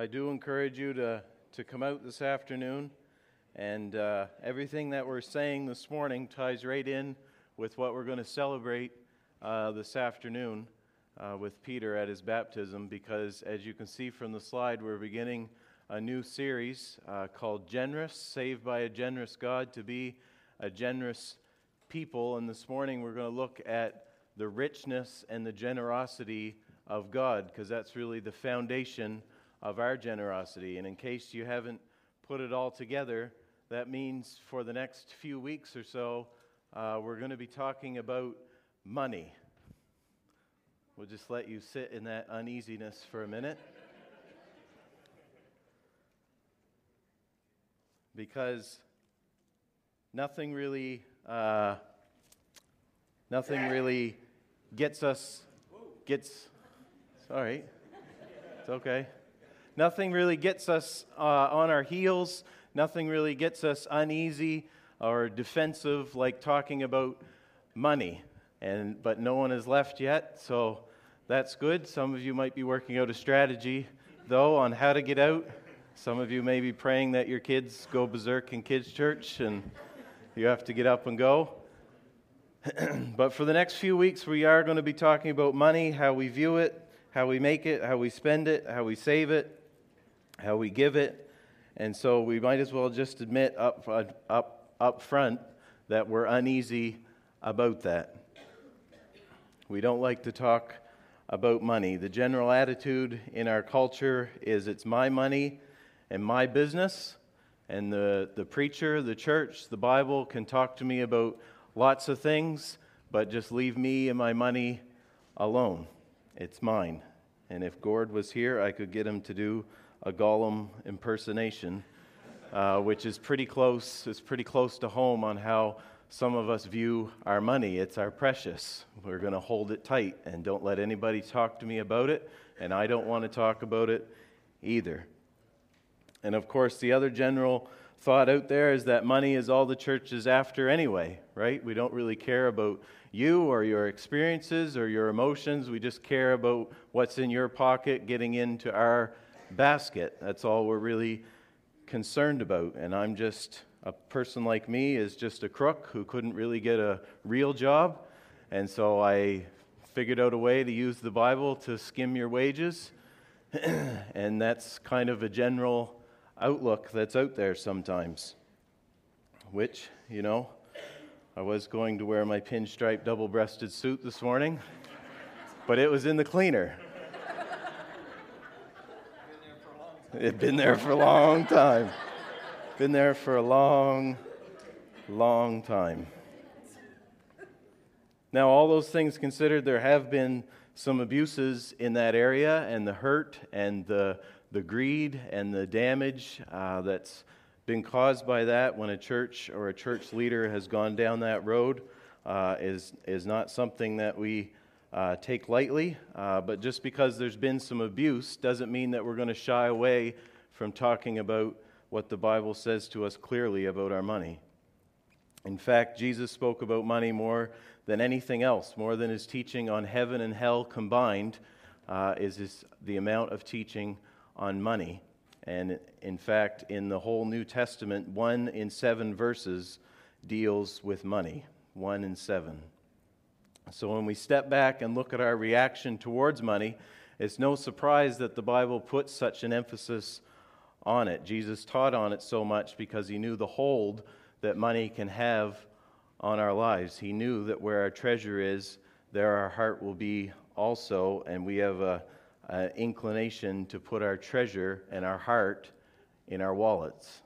I do encourage you to, to come out this afternoon. And uh, everything that we're saying this morning ties right in with what we're going to celebrate uh, this afternoon uh, with Peter at his baptism. Because as you can see from the slide, we're beginning a new series uh, called Generous Saved by a Generous God to be a generous people. And this morning we're going to look at the richness and the generosity of God, because that's really the foundation of our generosity. And in case you haven't put it all together, that means for the next few weeks or so, uh, we're going to be talking about money. We'll just let you sit in that uneasiness for a minute. because nothing really, uh, nothing really gets us, gets, sorry, it's okay. Nothing really gets us uh, on our heels. Nothing really gets us uneasy or defensive like talking about money. And, but no one has left yet, so that's good. Some of you might be working out a strategy, though, on how to get out. Some of you may be praying that your kids go berserk in kids' church and you have to get up and go. but for the next few weeks, we are going to be talking about money, how we view it, how we make it, how we spend it, how we save it, how we give it. And so we might as well just admit up, up, up front that we're uneasy about that. We don't like to talk about money. The general attitude in our culture is it's my money and my business. And the, the preacher, the church, the Bible can talk to me about lots of things, but just leave me and my money alone. It's mine. And if Gord was here, I could get him to do a Gollum impersonation, uh, which is pretty close. It's pretty close to home on how some of us view our money. It's our precious. We're going to hold it tight and don't let anybody talk to me about it, and I don't want to talk about it either. And of course, the other general thought out there is that money is all the church is after anyway, right? We don't really care about you or your experiences or your emotions. We just care about what's in your pocket getting into our basket. That's all we're really concerned about. And I'm just a person like me is just a crook who couldn't really get a real job. And so I figured out a way to use the Bible to skim your wages. and that's kind of a general outlook that's out there sometimes. Which, you know, I was going to wear my pinstripe double breasted suit this morning, but it was in the cleaner. It'd been there for a long time. Been there for a long, long time. Now, all those things considered, there have been some abuses in that area, and the hurt and the, the greed and the damage uh, that's been caused by that when a church or a church leader has gone down that road uh, is, is not something that we uh, take lightly, uh, but just because there's been some abuse doesn't mean that we're going to shy away from talking about what the Bible says to us clearly about our money. In fact, Jesus spoke about money more than anything else, more than his teaching on heaven and hell combined, uh, is his, the amount of teaching on money. And in fact, in the whole New Testament, one in seven verses deals with money. One in seven. So when we step back and look at our reaction towards money, it's no surprise that the Bible puts such an emphasis on it. Jesus taught on it so much because he knew the hold that money can have on our lives. He knew that where our treasure is, there our heart will be also, and we have a, inclination to put our treasure and our heart in our wallets.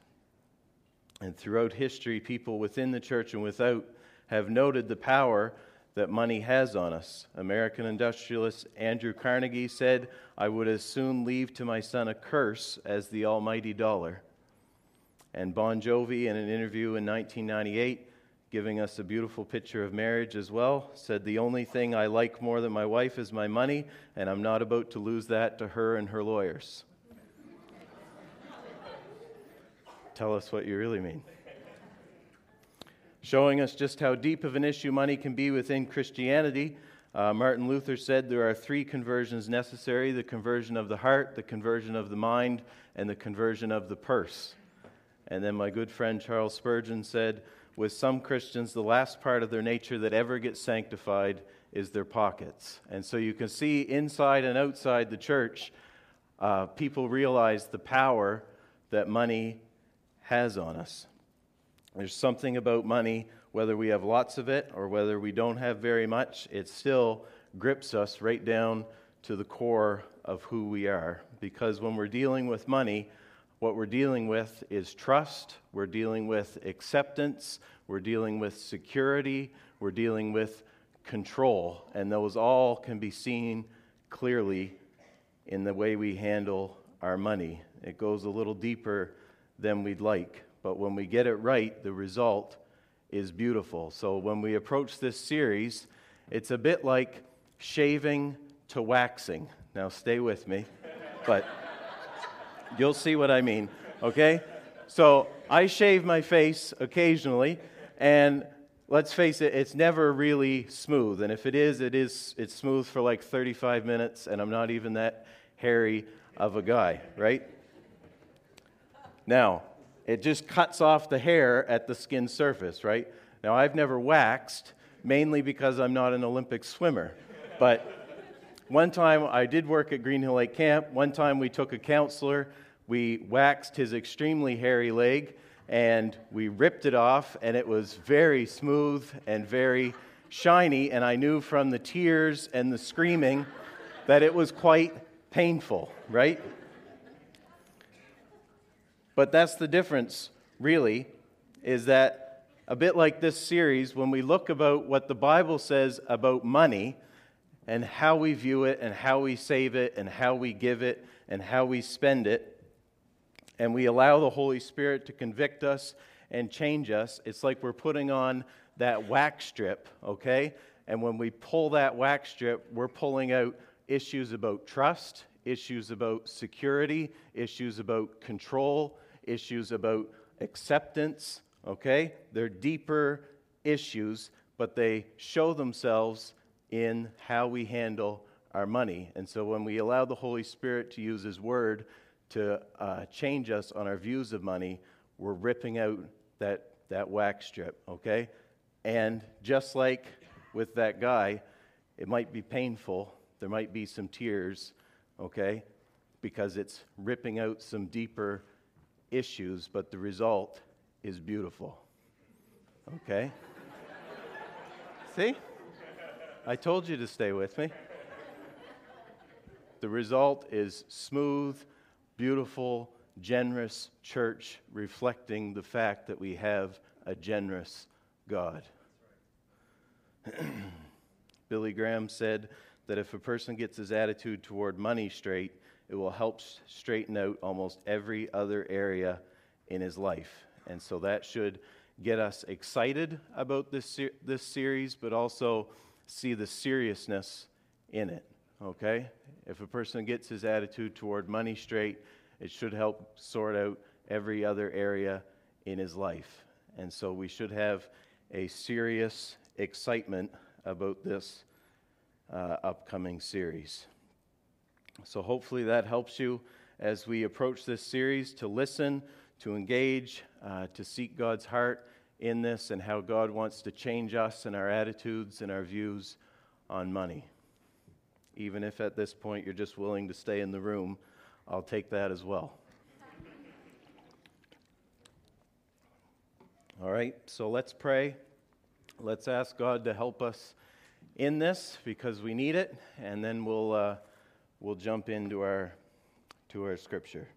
And throughout history, people within the church and without have noted the power that money has on us. American industrialist Andrew Carnegie said, I would as soon leave to my son a curse as the almighty dollar. And Bon Jovi, in an interview in 1998, giving us a beautiful picture of marriage as well, said, The only thing I like more than my wife is my money, and I'm not about to lose that to her and her lawyers. Tell us what you really mean showing us just how deep of an issue money can be within Christianity. Uh, Martin Luther said there are three conversions necessary the conversion of the heart, the conversion of the mind, and the conversion of the purse. And then my good friend Charles Spurgeon said, with some Christians, the last part of their nature that ever gets sanctified is their pockets. And so you can see inside and outside the church, uh, people realize the power that money has on us. There's something about money, whether we have lots of it or whether we don't have very much, it still grips us right down to the core of who we are. Because when we're dealing with money, what we're dealing with is trust, we're dealing with acceptance, we're dealing with security, we're dealing with control. And those all can be seen clearly in the way we handle our money. It goes a little deeper than we'd like, but when we get it right, the result is beautiful. So when we approach this series, it's a bit like shaving to waxing. Now, stay with me, but. You'll see what I mean, okay? So I shave my face occasionally, and let's face it, it's never really smooth. And if it is, it is it's smooth for like 35 minutes, and I'm not even that hairy of a guy, right? Now, it just cuts off the hair at the skin surface, right? Now, I've never waxed, mainly because I'm not an Olympic swimmer. But one time I did work at Green Hill Lake Camp. One time we took a counselor we waxed his extremely hairy leg and we ripped it off, and it was very smooth and very shiny. And I knew from the tears and the screaming that it was quite painful, right? But that's the difference, really, is that a bit like this series, when we look about what the Bible says about money and how we view it and how we save it and how we give it and how we spend it, and we allow the Holy Spirit to convict us and change us, it's like we're putting on that wax strip, okay? And when we pull that wax strip, we're pulling out issues about trust, issues about security, issues about control, issues about acceptance, okay? They're deeper issues, but they show themselves in how we handle our money. And so when we allow the Holy Spirit to use His Word to uh, change us on our views of money, we're ripping out that, that wax strip, okay? And just like with that guy, it might be painful. There might be some tears, okay? Because it's ripping out some deeper issues, but the result is beautiful, okay? See? I told you to stay with me. The result is smooth beautiful, generous church reflecting the fact that we have a generous God. Billy Graham said that if a person gets his attitude toward money straight, it will help straighten out almost every other area in his life. And so that should get us excited about this, this series, but also see the seriousness in it. Okay? If a person gets his attitude toward money straight, it should help sort out every other area in his life. And so we should have a serious excitement about this uh, upcoming series. So hopefully that helps you as we approach this series to listen, to engage, uh, to seek God's heart in this and how God wants to change us and our attitudes and our views on money even if at this point you're just willing to stay in the room, I'll take that as well. All right, so let's pray. Let's ask God to help us in this because we need it, and then we'll, uh, we'll jump into our, to our scripture.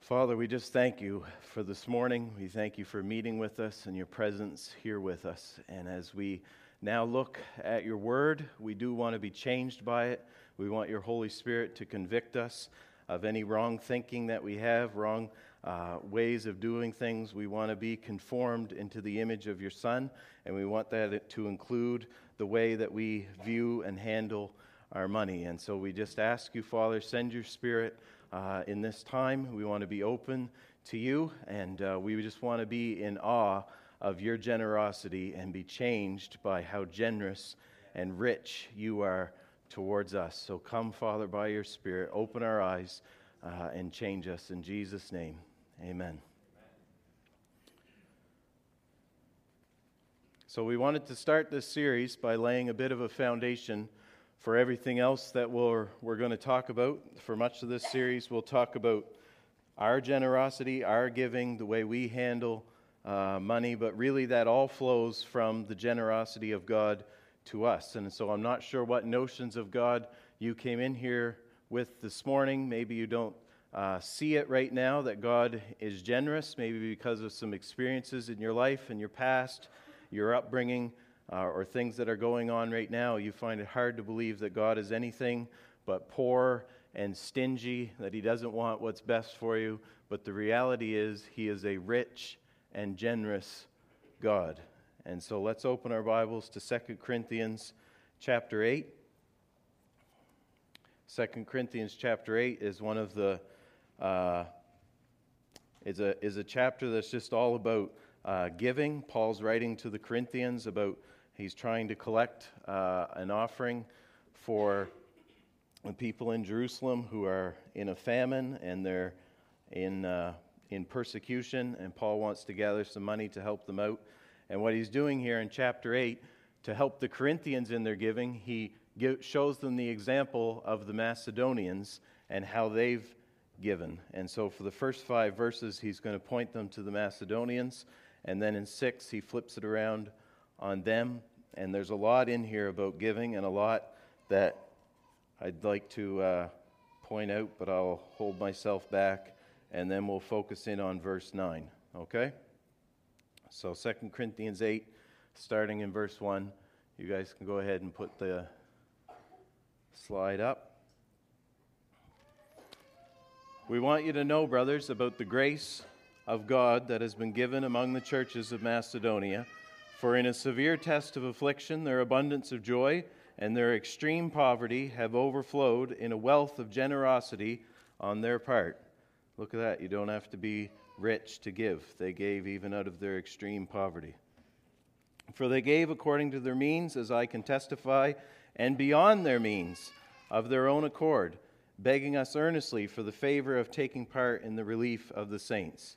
Father, we just thank you for this morning. We thank you for meeting with us and your presence here with us. And as we now look at your word. We do want to be changed by it. We want your Holy Spirit to convict us of any wrong thinking that we have, wrong uh, ways of doing things. We want to be conformed into the image of your Son, and we want that to include the way that we view and handle our money. And so we just ask you, Father, send your Spirit uh, in this time. We want to be open to you, and uh, we just want to be in awe of your generosity and be changed by how generous and rich you are towards us. So come, Father, by your Spirit, open our eyes uh, and change us. In Jesus' name, amen. So, we wanted to start this series by laying a bit of a foundation for everything else that we're, we're going to talk about. For much of this series, we'll talk about our generosity, our giving, the way we handle uh, money, but really that all flows from the generosity of God to us. And so I'm not sure what notions of God you came in here with this morning. Maybe you don't uh, see it right now that God is generous, maybe because of some experiences in your life and your past, your upbringing, uh, or things that are going on right now. You find it hard to believe that God is anything but poor and stingy, that He doesn't want what's best for you. But the reality is, He is a rich and generous God. And so let's open our Bibles to 2 Corinthians chapter 8. 2 Corinthians chapter 8 is one of the uh, is a is a chapter that's just all about uh, giving. Paul's writing to the Corinthians about he's trying to collect uh, an offering for the people in Jerusalem who are in a famine and they're in uh, in persecution, and Paul wants to gather some money to help them out. And what he's doing here in chapter 8, to help the Corinthians in their giving, he give, shows them the example of the Macedonians and how they've given. And so for the first five verses, he's going to point them to the Macedonians. And then in six, he flips it around on them. And there's a lot in here about giving and a lot that I'd like to uh, point out, but I'll hold myself back and then we'll focus in on verse 9. Okay? So 2 Corinthians 8, starting in verse 1. You guys can go ahead and put the slide up. We want you to know, brothers, about the grace of God that has been given among the churches of Macedonia. For in a severe test of affliction, their abundance of joy and their extreme poverty have overflowed in a wealth of generosity on their part. Look at that. You don't have to be rich to give. They gave even out of their extreme poverty. For they gave according to their means, as I can testify, and beyond their means, of their own accord, begging us earnestly for the favor of taking part in the relief of the saints.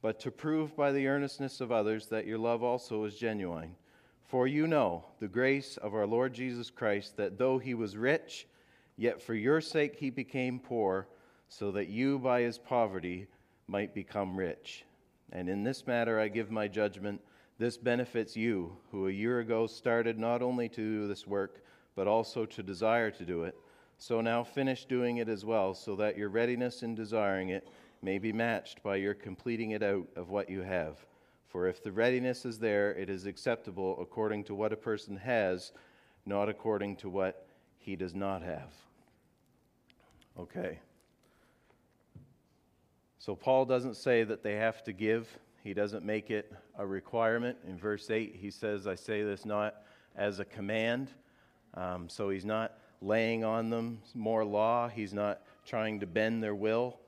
but to prove by the earnestness of others that your love also is genuine. For you know the grace of our Lord Jesus Christ, that though he was rich, yet for your sake he became poor so that you by his poverty might become rich. And in this matter I give my judgment. This benefits you, who a year ago started not only to do this work, but also to desire to do it. So now finish doing it as well, so that your readiness in desiring it may be matched by your completing it out of what you have. For if the readiness is there, it is acceptable according to what a person has, not according to what he does not have. Okay. So Paul doesn't say that they have to give, he doesn't make it a requirement. In verse 8, he says, I say this not as a command. Um, so he's not laying on them more law, he's not trying to bend their will.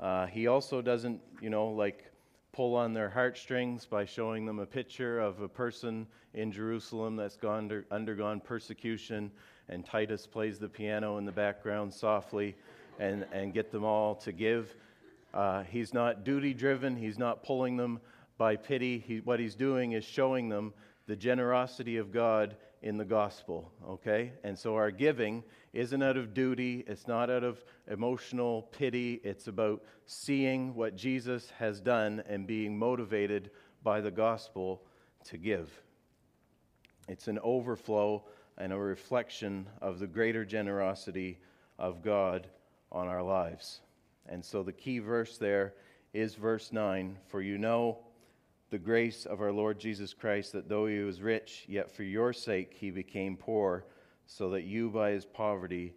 Uh, he also doesn't, you know, like pull on their heartstrings by showing them a picture of a person in Jerusalem that's gone under, undergone persecution, and Titus plays the piano in the background softly and, and get them all to give. Uh, he's not duty driven, he's not pulling them by pity. He, what he's doing is showing them the generosity of God in the gospel, okay? And so our giving isn't out of duty, it's not out of emotional pity, it's about seeing what Jesus has done and being motivated by the gospel to give. It's an overflow and a reflection of the greater generosity of God on our lives. And so the key verse there is verse 9 For you know the grace of our Lord Jesus Christ, that though he was rich, yet for your sake he became poor, so that you by his poverty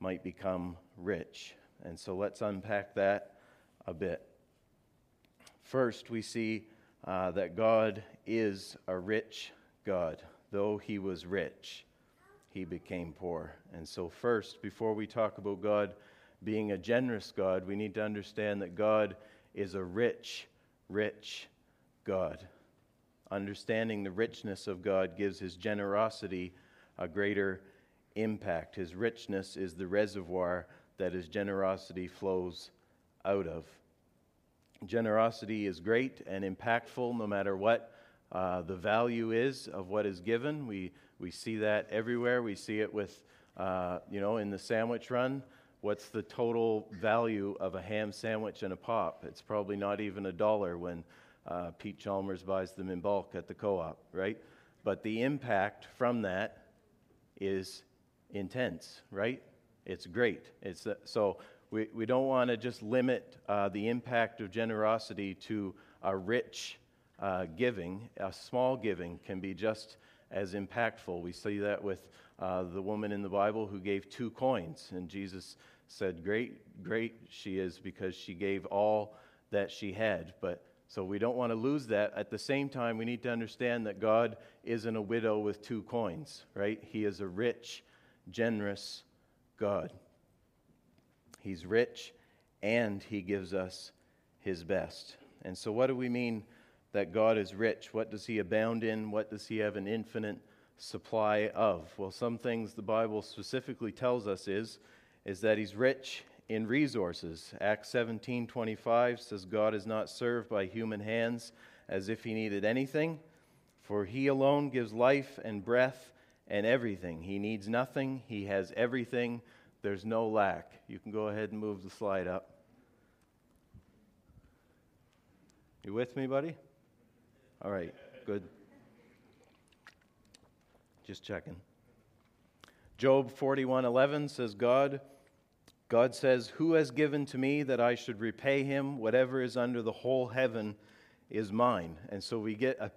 might become rich. And so let's unpack that a bit. First, we see uh, that God is a rich God. Though he was rich, he became poor. And so, first, before we talk about God being a generous God, we need to understand that God is a rich, rich God. Understanding the richness of God gives his generosity a greater impact. His richness is the reservoir that his generosity flows out of. Generosity is great and impactful no matter what uh, the value is of what is given. We, we see that everywhere. We see it with, uh, you know, in the sandwich run. What's the total value of a ham sandwich and a pop? It's probably not even a dollar when uh, Pete Chalmers buys them in bulk at the co op, right? But the impact from that is intense, right? It's great. It's, uh, so we, we don't want to just limit uh, the impact of generosity to a rich uh, giving. A small giving can be just as impactful. We see that with uh, the woman in the Bible who gave two coins, and Jesus said, Great, great she is because she gave all that she had. But so we don't want to lose that. At the same time, we need to understand that God isn't a widow with two coins, right? He is a rich, generous God. He's rich and he gives us his best. And so, what do we mean that God is rich? What does he abound in? What does he have an infinite supply of? Well, some things the Bible specifically tells us is, is that he's rich in resources. Acts 17:25 says God is not served by human hands as if he needed anything, for he alone gives life and breath and everything. He needs nothing, he has everything. There's no lack. You can go ahead and move the slide up. You with me, buddy? All right, good. Just checking. Job 41:11 says God God says, Who has given to me that I should repay him? Whatever is under the whole heaven is mine. And so we get a,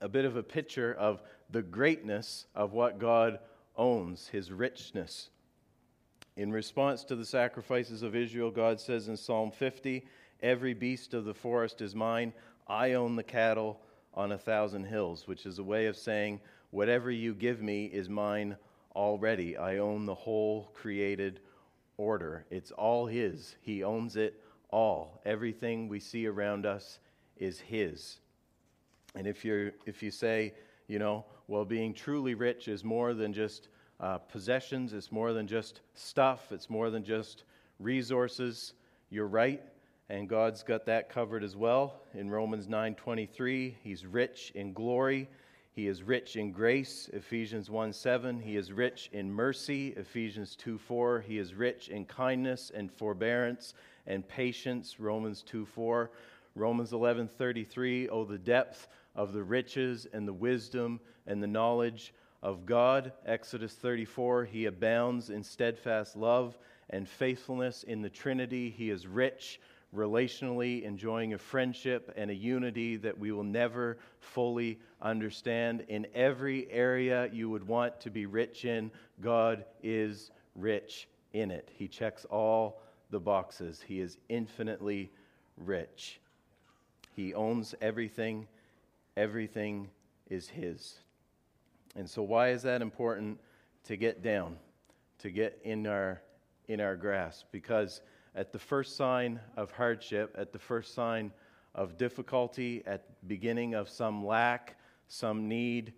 a bit of a picture of the greatness of what God owns, his richness. In response to the sacrifices of Israel, God says in Psalm 50, Every beast of the forest is mine. I own the cattle on a thousand hills, which is a way of saying, Whatever you give me is mine already. I own the whole created order. It's all His. He owns it all. Everything we see around us is His. And if, you're, if you say, you know, well, being truly rich is more than just uh, possessions, it's more than just stuff, it's more than just resources, you're right. And God's got that covered as well. In Romans 9:23, he's rich in glory he is rich in grace, Ephesians 1 7. He is rich in mercy, Ephesians 2 4. He is rich in kindness and forbearance and patience, Romans 2 4. Romans 11 33. Oh, the depth of the riches and the wisdom and the knowledge of God. Exodus 34. He abounds in steadfast love and faithfulness in the Trinity. He is rich relationally, enjoying a friendship and a unity that we will never fully understand. In every area you would want to be rich in, God is rich in it. He checks all the boxes. He is infinitely rich. He owns everything, everything is His. And so, why is that important to get down, to get in our, in our grasp? Because at the first sign of hardship, at the first sign of difficulty, at beginning of some lack, some need,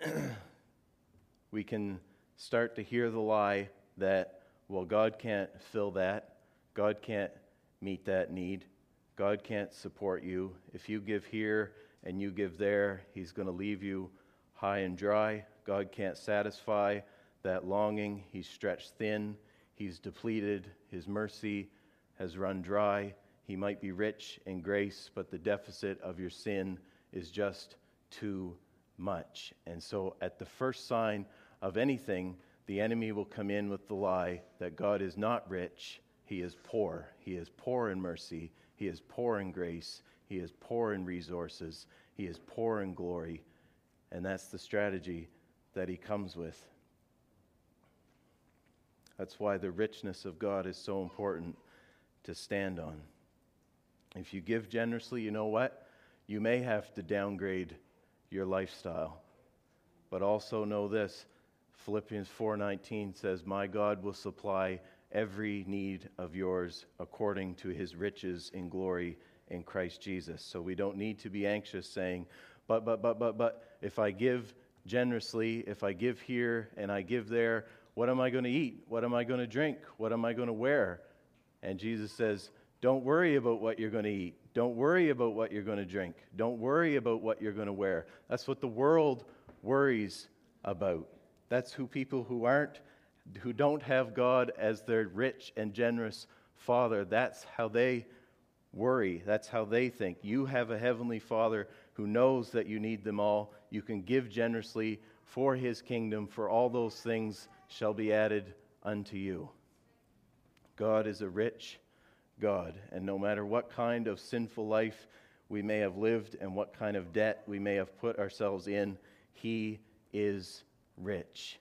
we can start to hear the lie that, well, God can't fill that. God can't meet that need. God can't support you. If you give here and you give there, He's going to leave you high and dry. God can't satisfy that longing. He's stretched thin. He's depleted. His mercy has run dry. He might be rich in grace, but the deficit of your sin is just too much. And so, at the first sign of anything, the enemy will come in with the lie that God is not rich, he is poor. He is poor in mercy, he is poor in grace, He is poor in resources. He is poor in glory. And that's the strategy that he comes with. That's why the richness of God is so important to stand on. If you give generously, you know what? You may have to downgrade your lifestyle. But also know this, Philippians 4:19 says, "My God will supply every need of yours according to his riches in glory in Christ Jesus." So we don't need to be anxious saying, "But but but but but if I give generously, if I give here and I give there, what am I going to eat? What am I going to drink? What am I going to wear?" And Jesus says, "Don't worry about what you're going to eat. Don't worry about what you're going to drink. Don't worry about what you're going to wear." That's what the world worries about. That's who people who aren't, who don't have God as their rich and generous Father, that's how they worry. That's how they think. You have a heavenly Father who knows that you need them all. You can give generously for his kingdom, for all those things shall be added unto you. God is a rich God, and no matter what kind of sinful life we may have lived and what kind of debt we may have put ourselves in, he is rich.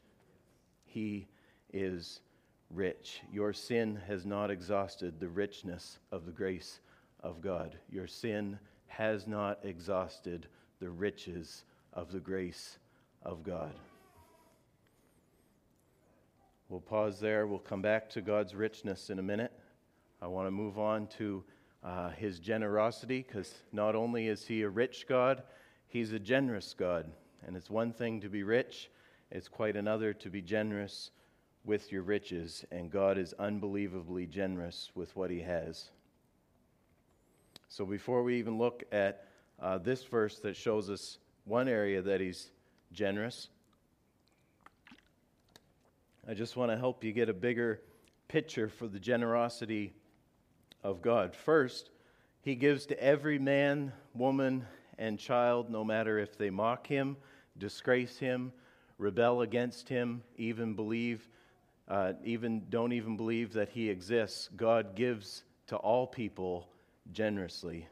He is rich. Your sin has not exhausted the richness of the grace of God. Your sin has not exhausted the riches of the grace of God. We'll pause there. We'll come back to God's richness in a minute. I want to move on to uh, his generosity because not only is he a rich God, he's a generous God. And it's one thing to be rich, it's quite another to be generous with your riches. And God is unbelievably generous with what He has. So before we even look at uh, this verse that shows us one area that He's generous, I just want to help you get a bigger picture for the generosity of God. First, He gives to every man, woman, and child, no matter if they mock Him disgrace him, rebel against him, even believe, uh, even don't even believe that he exists. God gives to all people generously.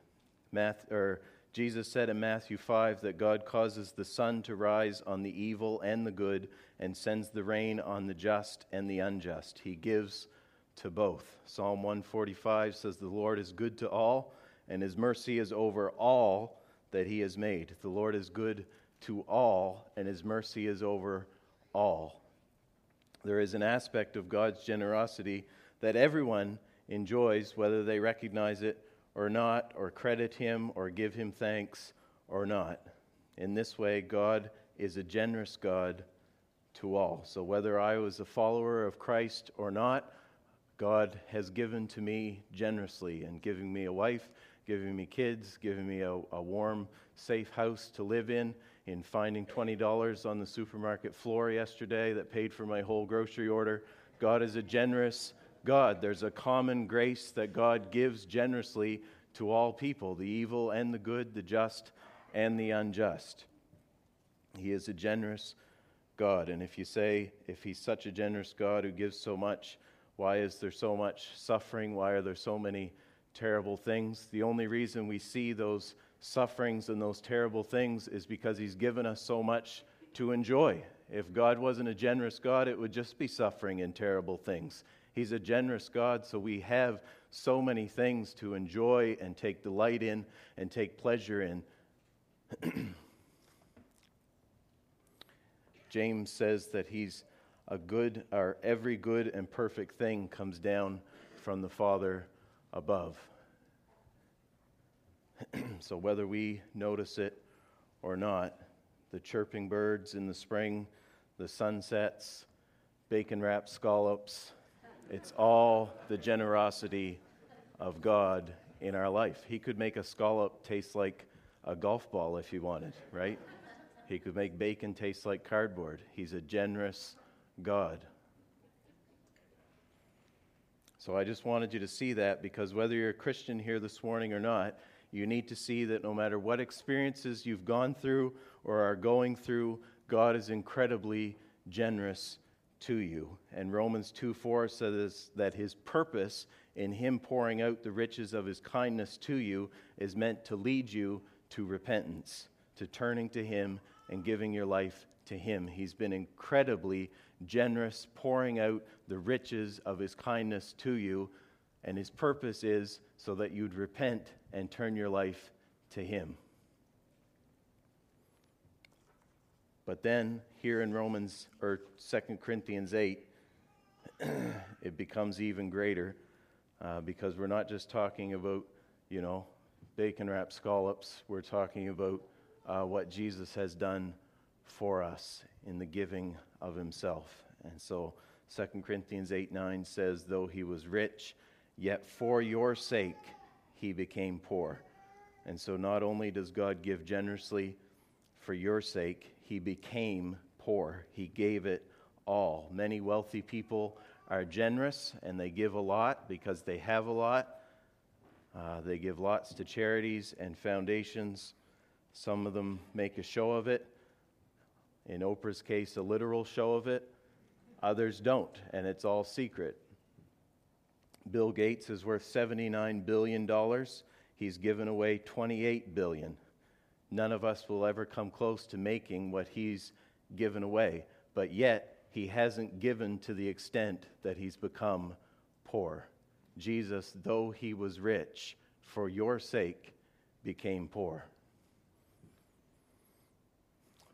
Math, or Jesus said in Matthew 5 that God causes the sun to rise on the evil and the good and sends the rain on the just and the unjust. He gives to both. Psalm 145 says, The Lord is good to all, and his mercy is over all that he has made. The Lord is good to all, and his mercy is over all. There is an aspect of God's generosity that everyone enjoys, whether they recognize it or not, or credit him, or give him thanks or not. In this way, God is a generous God to all. So, whether I was a follower of Christ or not, God has given to me generously and giving me a wife, giving me kids, giving me a, a warm, safe house to live in in finding $20 on the supermarket floor yesterday that paid for my whole grocery order. God is a generous God. There's a common grace that God gives generously to all people the evil and the good, the just and the unjust. He is a generous God. And if you say, if He's such a generous God who gives so much, why is there so much suffering? Why are there so many terrible things? The only reason we see those sufferings and those terrible things is because He's given us so much to enjoy. If God wasn't a generous God, it would just be suffering and terrible things. He's a generous God, so we have so many things to enjoy and take delight in and take pleasure in. James says that he's a good, or every good and perfect thing comes down from the Father above. so, whether we notice it or not, the chirping birds in the spring, the sunsets, bacon wrapped scallops, it's all the generosity of God in our life. He could make a scallop taste like a golf ball if he wanted, right? He could make bacon taste like cardboard. He's a generous God. So I just wanted you to see that because whether you're a Christian here this morning or not, you need to see that no matter what experiences you've gone through or are going through, God is incredibly generous to you. And Romans 2 4 says that his purpose in him pouring out the riches of his kindness to you is meant to lead you to repentance, to turning to him and giving your life to him. He's been incredibly generous, pouring out the riches of his kindness to you. And his purpose is so that you'd repent and turn your life to him. But then, here in Romans or 2 Corinthians 8, it becomes even greater uh, because we're not just talking about, you know, bacon wrapped scallops. We're talking about uh, what Jesus has done for us in the giving of himself. And so 2 Corinthians 8 9 says, Though he was rich, yet for your sake he became poor. And so not only does God give generously for your sake, he became poor. He gave it all. Many wealthy people are generous and they give a lot because they have a lot. Uh, they give lots to charities and foundations. Some of them make a show of it. In Oprah's case, a literal show of it. Others don't, and it's all secret. Bill Gates is worth $79 billion. He's given away 28 billion. None of us will ever come close to making what he's given away, but yet he hasn't given to the extent that he's become poor. Jesus, though he was rich, for your sake became poor.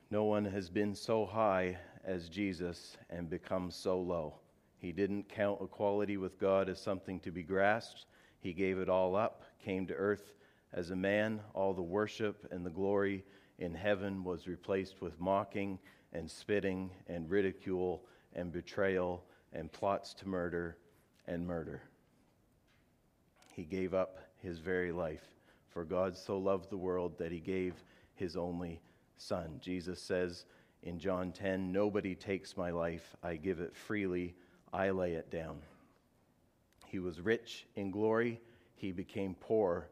No one has been so high as Jesus and become so low. He didn't count equality with God as something to be grasped. He gave it all up, came to earth as a man. All the worship and the glory in heaven was replaced with mocking and spitting and ridicule and betrayal and plots to murder and murder. He gave up his very life. For God so loved the world that he gave his only Son. Jesus says in John 10 Nobody takes my life, I give it freely, I lay it down. He was rich in glory, he became poor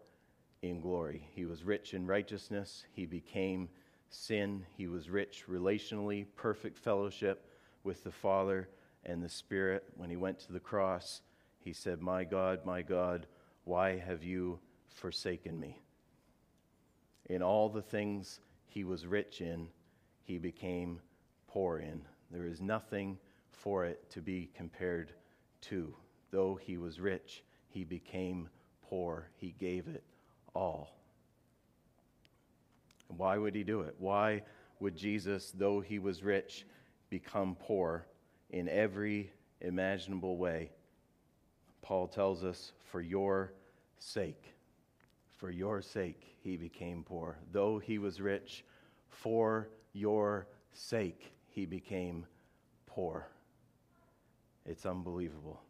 in glory. He was rich in righteousness, he became sin. He was rich relationally, perfect fellowship with the Father and the Spirit. When he went to the cross, he said, My God, my God, why have you forsaken me? In all the things he was rich in, he became poor in. There is nothing for it to be compared to. Though he was rich, he became poor. He gave it all. Why would he do it? Why would Jesus, though he was rich, become poor in every imaginable way? Paul tells us, for your sake. For your sake, he became poor. Though he was rich, for your sake, he became poor. It's unbelievable.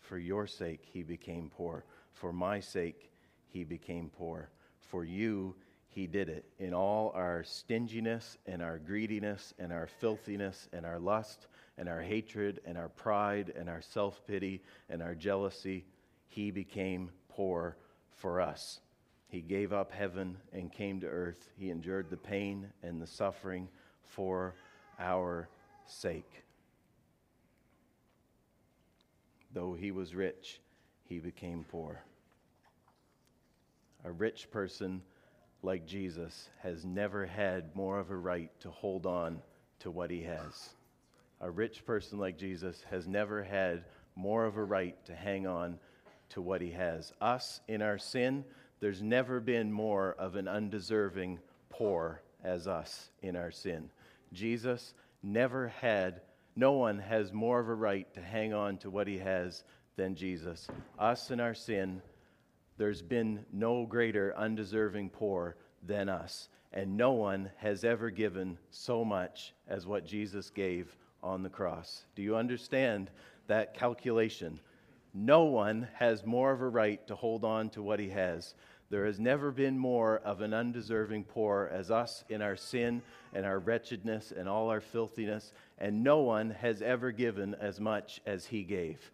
For your sake, he became poor. For my sake, he became poor. For you, he did it. In all our stinginess and our greediness and our filthiness and our lust and our hatred and our pride and our self pity and our jealousy, he became poor for us. He gave up heaven and came to earth. He endured the pain and the suffering for our sake. Though he was rich, he became poor. A rich person like Jesus has never had more of a right to hold on to what he has. A rich person like Jesus has never had more of a right to hang on to what he has. Us, in our sin, there's never been more of an undeserving poor as us in our sin. Jesus never had, no one has more of a right to hang on to what he has than Jesus. Us in our sin, there's been no greater undeserving poor than us. And no one has ever given so much as what Jesus gave on the cross. Do you understand that calculation? No one has more of a right to hold on to what he has. There has never been more of an undeserving poor as us in our sin and our wretchedness and all our filthiness, and no one has ever given as much as he gave.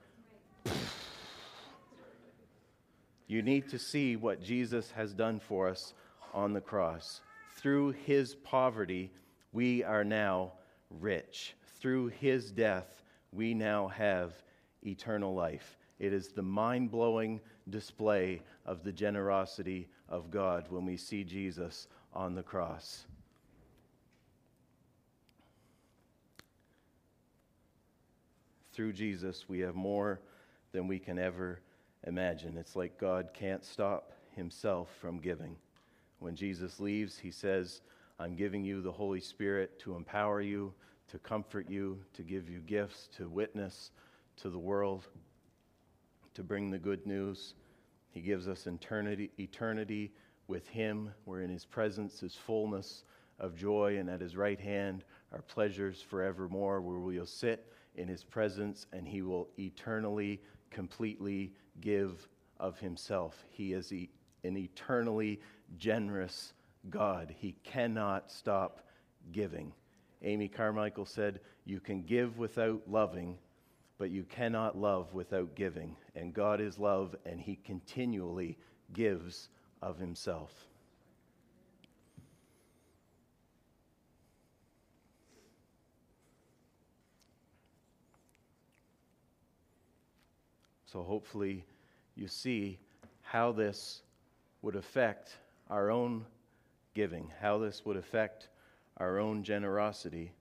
You need to see what Jesus has done for us on the cross. Through his poverty, we are now rich. Through his death, we now have eternal life. It is the mind blowing display of the generosity of God when we see Jesus on the cross. Through Jesus, we have more than we can ever imagine. It's like God can't stop himself from giving. When Jesus leaves, he says, I'm giving you the Holy Spirit to empower you, to comfort you, to give you gifts, to witness to the world, to bring the good news. He gives us eternity, eternity with Him, where in His presence is fullness of joy, and at His right hand are pleasures forevermore, where we'll sit in His presence and He will eternally, completely give of Himself. He is an eternally generous God. He cannot stop giving. Amy Carmichael said, You can give without loving, but you cannot love without giving. And God is love, and He continually gives of Himself. So hopefully you see how this would affect our own giving, how this would affect our own generosity,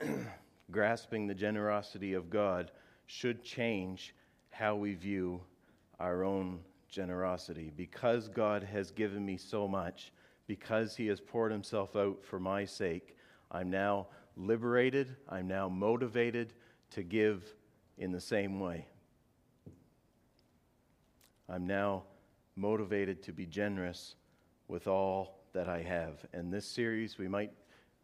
grasping the generosity of God should change how we view our own generosity. Because God has given me so much, because He has poured Himself out for my sake, I'm now liberated, I'm now motivated to give in the same way. I'm now motivated to be generous with all that I have. And this series, we might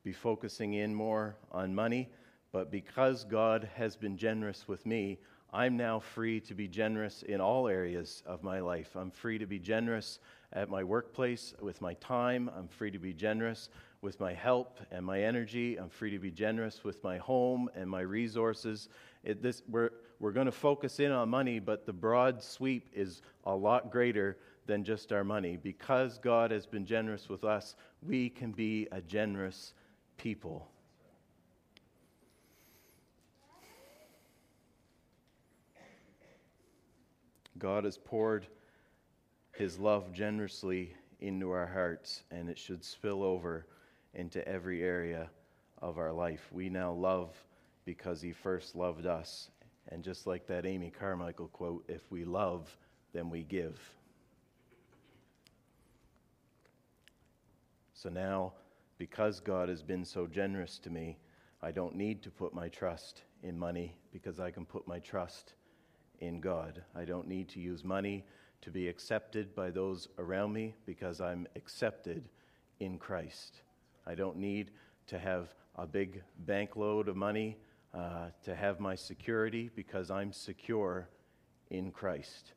be focusing in more on money, but because God has been generous with me, I'm now free to be generous in all areas of my life. I'm free to be generous at my workplace with my time. I'm free to be generous with my help and my energy. I'm free to be generous with my home and my resources. It, this, we're we're going to focus in on money, but the broad sweep is a lot greater than just our money. Because God has been generous with us, we can be a generous people. God has poured his love generously into our hearts, and it should spill over into every area of our life. We now love because he first loved us. And just like that Amy Carmichael quote, if we love, then we give. So now, because God has been so generous to me, I don't need to put my trust in money because I can put my trust in God. I don't need to use money to be accepted by those around me because I'm accepted in Christ. I don't need to have a big bank load of money uh, to have my security because I'm secure in Christ.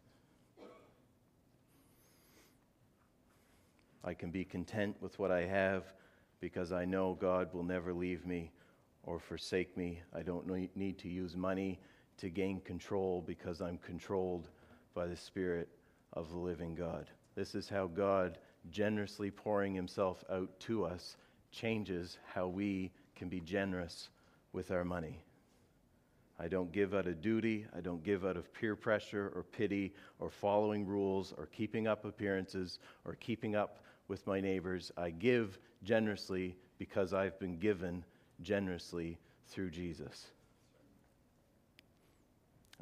I can be content with what I have because I know God will never leave me or forsake me. I don't need to use money to gain control because I'm controlled by the Spirit of the living God. This is how God, generously pouring Himself out to us, changes how we can be generous with our money. I don't give out of duty. I don't give out of peer pressure or pity or following rules or keeping up appearances or keeping up with my neighbors. I give generously because I've been given generously through Jesus.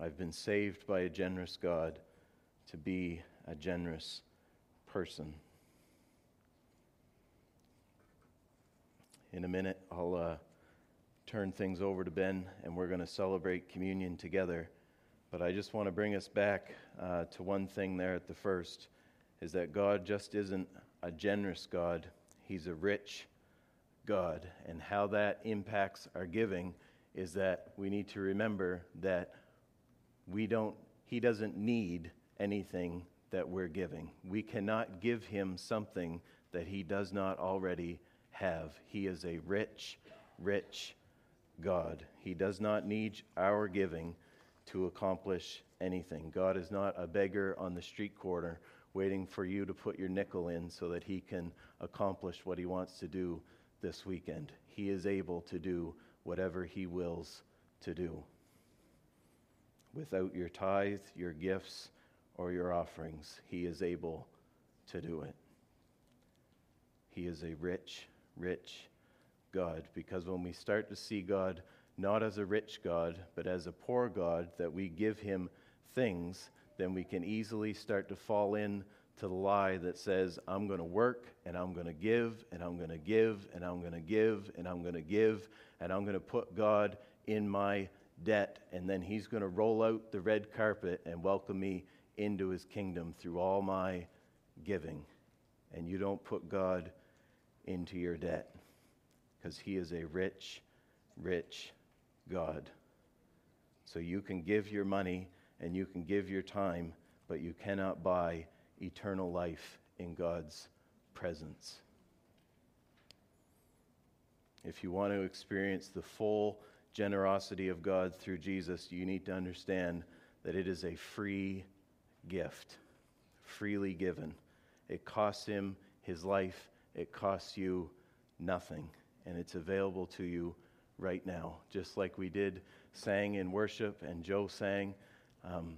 I've been saved by a generous God to be a generous person. In a minute, I'll uh, turn things over to Ben and we're going to celebrate communion together. But I just want to bring us back uh, to one thing there at the first is that God just isn't a generous God, He's a rich God. And how that impacts our giving is that we need to remember that we don't, He doesn't need anything that we're giving. We cannot give Him something that He does not already have. He is a rich, rich God. He does not need our giving to accomplish anything. God is not a beggar on the street corner waiting for you to put your nickel in so that he can accomplish what he wants to do this weekend. He is able to do whatever he wills to do. without your tithe, your gifts, or your offerings. He is able to do it. He is a rich, rich God. Because when we start to see God not as a rich God, but as a poor God, that we give him things, then we can easily start to fall in to the lie that says, I'm going to work and I'm going to give and I'm going to give and I'm going to give and I'm going to give and I'm going to put God in my debt and then he's going to roll out the red carpet and welcome me into his kingdom through all my giving. And you don't put God into your debt because he is a rich, rich God. So you can give your money and you can give your time, but you cannot buy eternal life in God's presence. If you want to experience the full generosity of God through Jesus, you need to understand that it is a free gift, freely given. It costs him his life, it costs you nothing, and it's available to you right now. Just like we did, sang in worship, and Joe sang, um,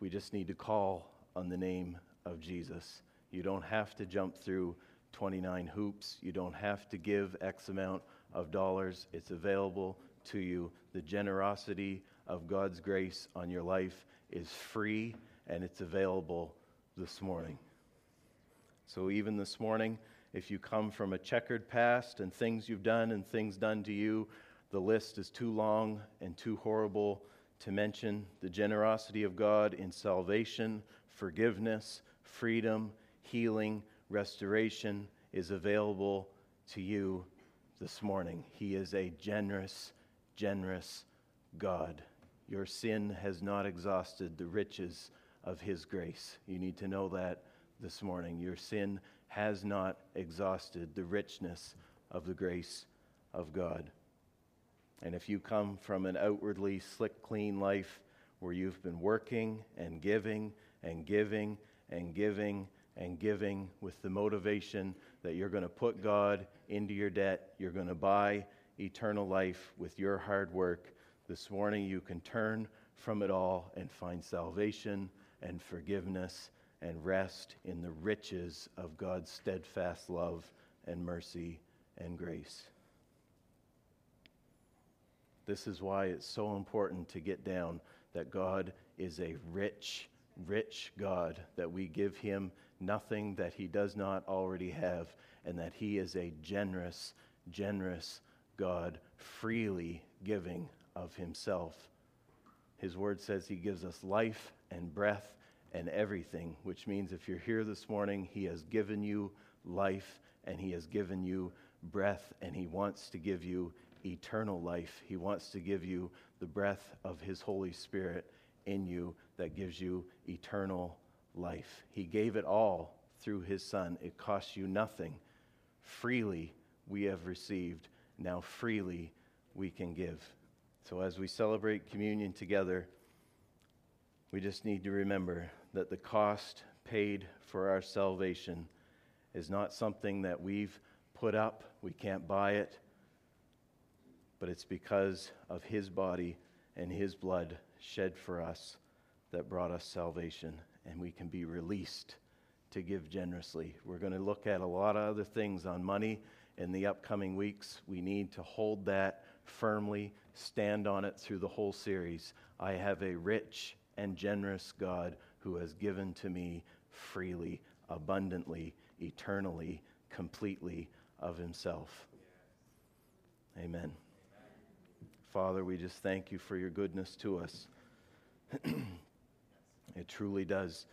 we just need to call on the name of Jesus. You don't have to jump through 29 hoops. You don't have to give X amount of dollars. It's available to you. The generosity of God's grace on your life is free and it's available this morning. So, even this morning, if you come from a checkered past and things you've done and things done to you, the list is too long and too horrible to mention. The generosity of God in salvation, forgiveness, freedom, healing, restoration is available to you this morning. He is a generous, generous God. Your sin has not exhausted the riches of His grace. You need to know that this morning. Your sin has not exhausted the richness of the grace of God. And if you come from an outwardly slick, clean life where you've been working and giving and giving and giving and giving with the motivation that you're going to put God into your debt, you're going to buy eternal life with your hard work, this morning you can turn from it all and find salvation and forgiveness and rest in the riches of God's steadfast love and mercy and grace. This is why it's so important to get down that God is a rich, rich God, that we give him nothing that he does not already have, and that he is a generous, generous God, freely giving of himself. His word says he gives us life and breath and everything, which means if you're here this morning, he has given you life and he has given you breath, and he wants to give you eternal life. He wants to give you the breath of His Holy Spirit in you that gives you eternal life. He gave it all through His Son. It costs you nothing. Freely we have received. Now freely we can give. So as we celebrate communion together, we just need to remember that the cost paid for our salvation is not something that we've put up. We can't buy it but it's because of his body and his blood shed for us that brought us salvation, and we can be released to give generously. We're going to look at a lot of other things on money in the upcoming weeks. We need to hold that firmly, stand on it through the whole series. I have a rich and generous God who has given to me freely, abundantly, eternally, completely of himself. Amen. Father, we just thank you for your goodness to us. it truly does